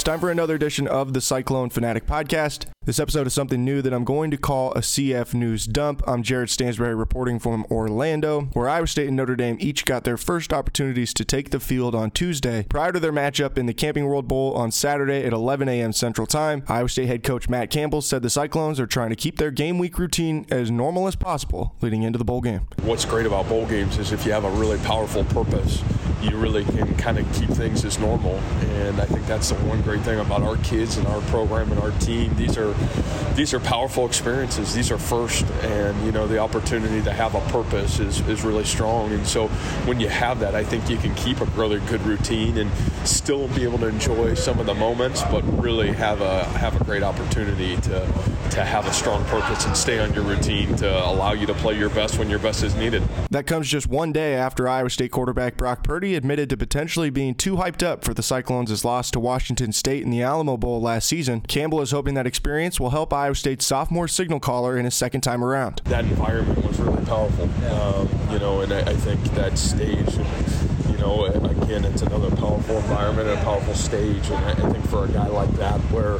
It's time for another edition of the Cyclone Fanatic Podcast. This episode is something new that I'm going to call a CF News dump. I'm Jared Stansberry reporting from Orlando, where Iowa State and Notre Dame each got their first opportunities to take the field on Tuesday prior to their matchup in the Camping World Bowl on Saturday at 11 a.m. Central Time. Iowa State head coach Matt Campbell said the Cyclones are trying to keep their game week routine as normal as possible leading into the bowl game. What's great about bowl games is if you have a really powerful purpose, you really can kind of keep things as normal. And I think that's the one great thing about our kids and our program and our team. These are these are powerful experiences. These are first, and you know the opportunity to have a purpose is, is really strong. And so when you have that, I think you can keep a really good routine and still be able to enjoy some of the moments, but really have a have a great opportunity to to have a strong purpose and stay on your routine to allow you to play your best when your best is needed. That comes just one day after Iowa State quarterback Brock Purdy admitted to potentially being too hyped up for the Cyclones' loss to Washington State in the Alamo Bowl last season. Campbell is hoping that experience will help Iowa State's sophomore signal caller in his second time around. That environment was really powerful, um, you know, and I, I think that stage know, again, it's another powerful environment and a powerful stage. And I, think for a guy like that, where,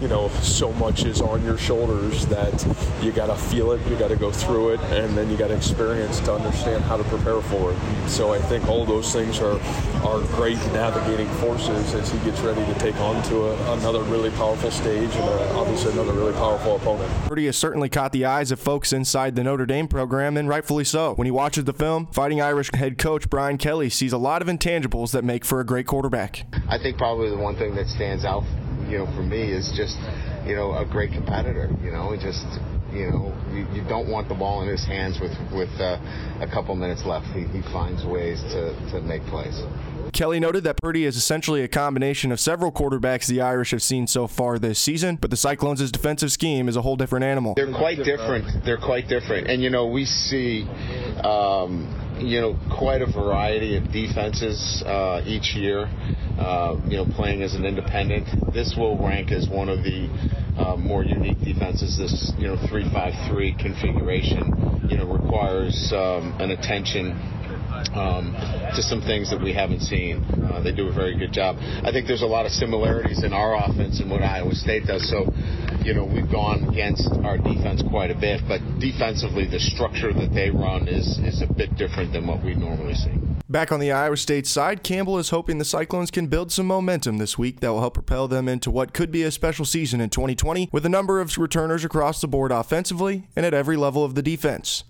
you know, so much is on your shoulders that you got to feel it, you got to go through it, and then you got to experience to understand how to prepare for it. So I think all those things are, are great navigating forces as he gets ready to take on to a, another really powerful stage and a, obviously another really powerful opponent. Purdy has certainly caught the eyes of folks inside the Notre Dame program, and rightfully so. When he watches the film, Fighting Irish head coach Brian Kelly sees a lot of intangibles that make for a great quarterback. I think probably the one thing that stands out, you know, for me is just, you know, a great competitor. You know, just you know, you, you, don't want the ball in his hands with with uh, a couple minutes left. He, he finds ways to, to make plays. Kelly noted that Purdy is essentially a combination of several quarterbacks the Irish have seen so far this season, but the Cyclones' defensive scheme is a whole different animal. They're quite different. They're quite different. And, you know, we see. Um, you know, quite a variety of defenses uh, each year. Uh, you know, playing as an independent, this will rank as one of the uh, more unique defenses. This, you know, three-five-three configuration, you know, requires um, an attention um, to some things that we haven't seen. Uh, they do a very good job. I think there's a lot of similarities in our offense and what Iowa State does. So, you know, we've gone against our defense quite a bit, but defensively, the structure that they run is is a bit different than what we normally see. Back on the Iowa State side, Campbell is hoping the Cyclones can build some momentum this week that will help propel them into what could be a special season in 2020 with a number of returners across the board offensively and at every level of the defense.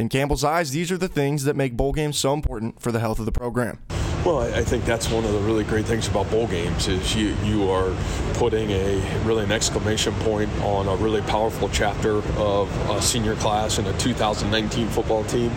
In Campbell's eyes, these are the things that make bowl games so important for the health of the program. Well, I think that's one of the really great things about bowl games is you you are putting a really an exclamation point on a really powerful chapter of a senior class and a 2019 football team,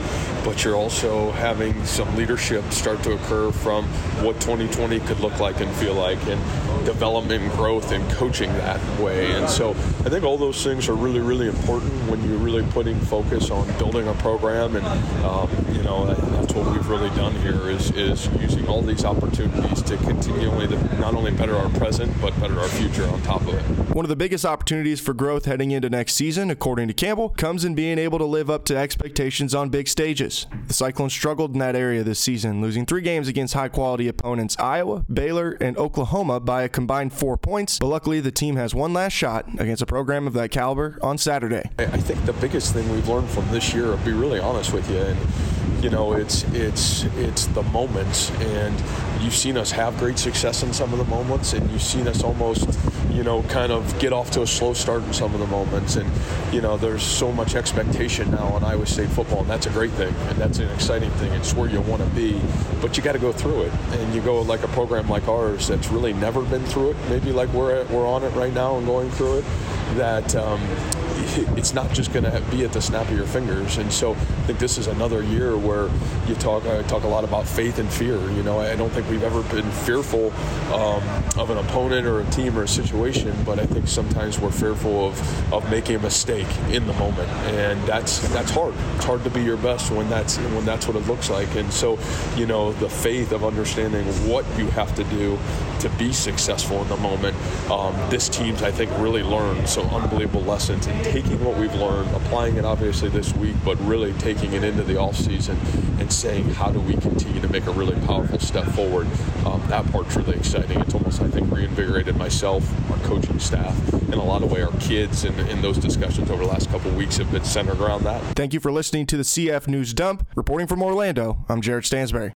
but you're also having some leadership start to occur from what 2020 could look like and feel like, and development and growth and coaching that way. And so I think all those things are really really important when you're really putting focus on building a program, and um, you know that's what we've really done here is is using all these opportunities to continually to not only better our present but better our future on top of it. One of the biggest opportunities for growth heading into next season, according to Campbell, comes in being able to live up to expectations on big stages. The Cyclones struggled in that area this season, losing three games against high quality opponents Iowa, Baylor, and Oklahoma by a combined four points, but luckily the team has one last shot against a program of that caliber on Saturday. I think the biggest thing we've learned from this year, I'll be really honest with you, and you know, it's it's it's the moments, and you've seen us have great success in some of the moments, and you've seen us almost, you know, kind of get off to a slow start in some of the moments, and you know, there's so much expectation now on Iowa State football, and that's a great thing, and that's an exciting thing. It's where you want to be, but you got to go through it, and you go like a program like ours that's really never been through it, maybe like we're at, we're on it right now and going through it, that. Um, it's not just going to be at the snap of your fingers. And so I think this is another year where you talk I talk a lot about faith and fear. You know, I don't think we've ever been fearful um, of an opponent or a team or a situation, but I think sometimes we're fearful of, of making a mistake in the moment, and that's that's hard. It's hard to be your best when that's when that's what it looks like. And so, you know, the faith of understanding what you have to do to be successful in the moment. Um, this team's I think really learned some unbelievable lessons and take taking what we've learned, applying it obviously this week, but really taking it into the off season and saying how do we continue to make a really powerful step forward. Um, that part's really exciting. It's almost I think reinvigorated myself, our coaching staff, in a lot of way our kids, and, those discussions over the last couple weeks have been centered around that. Thank you for listening to the CF News Dump. Reporting from Orlando, I'm Jared Stansberry.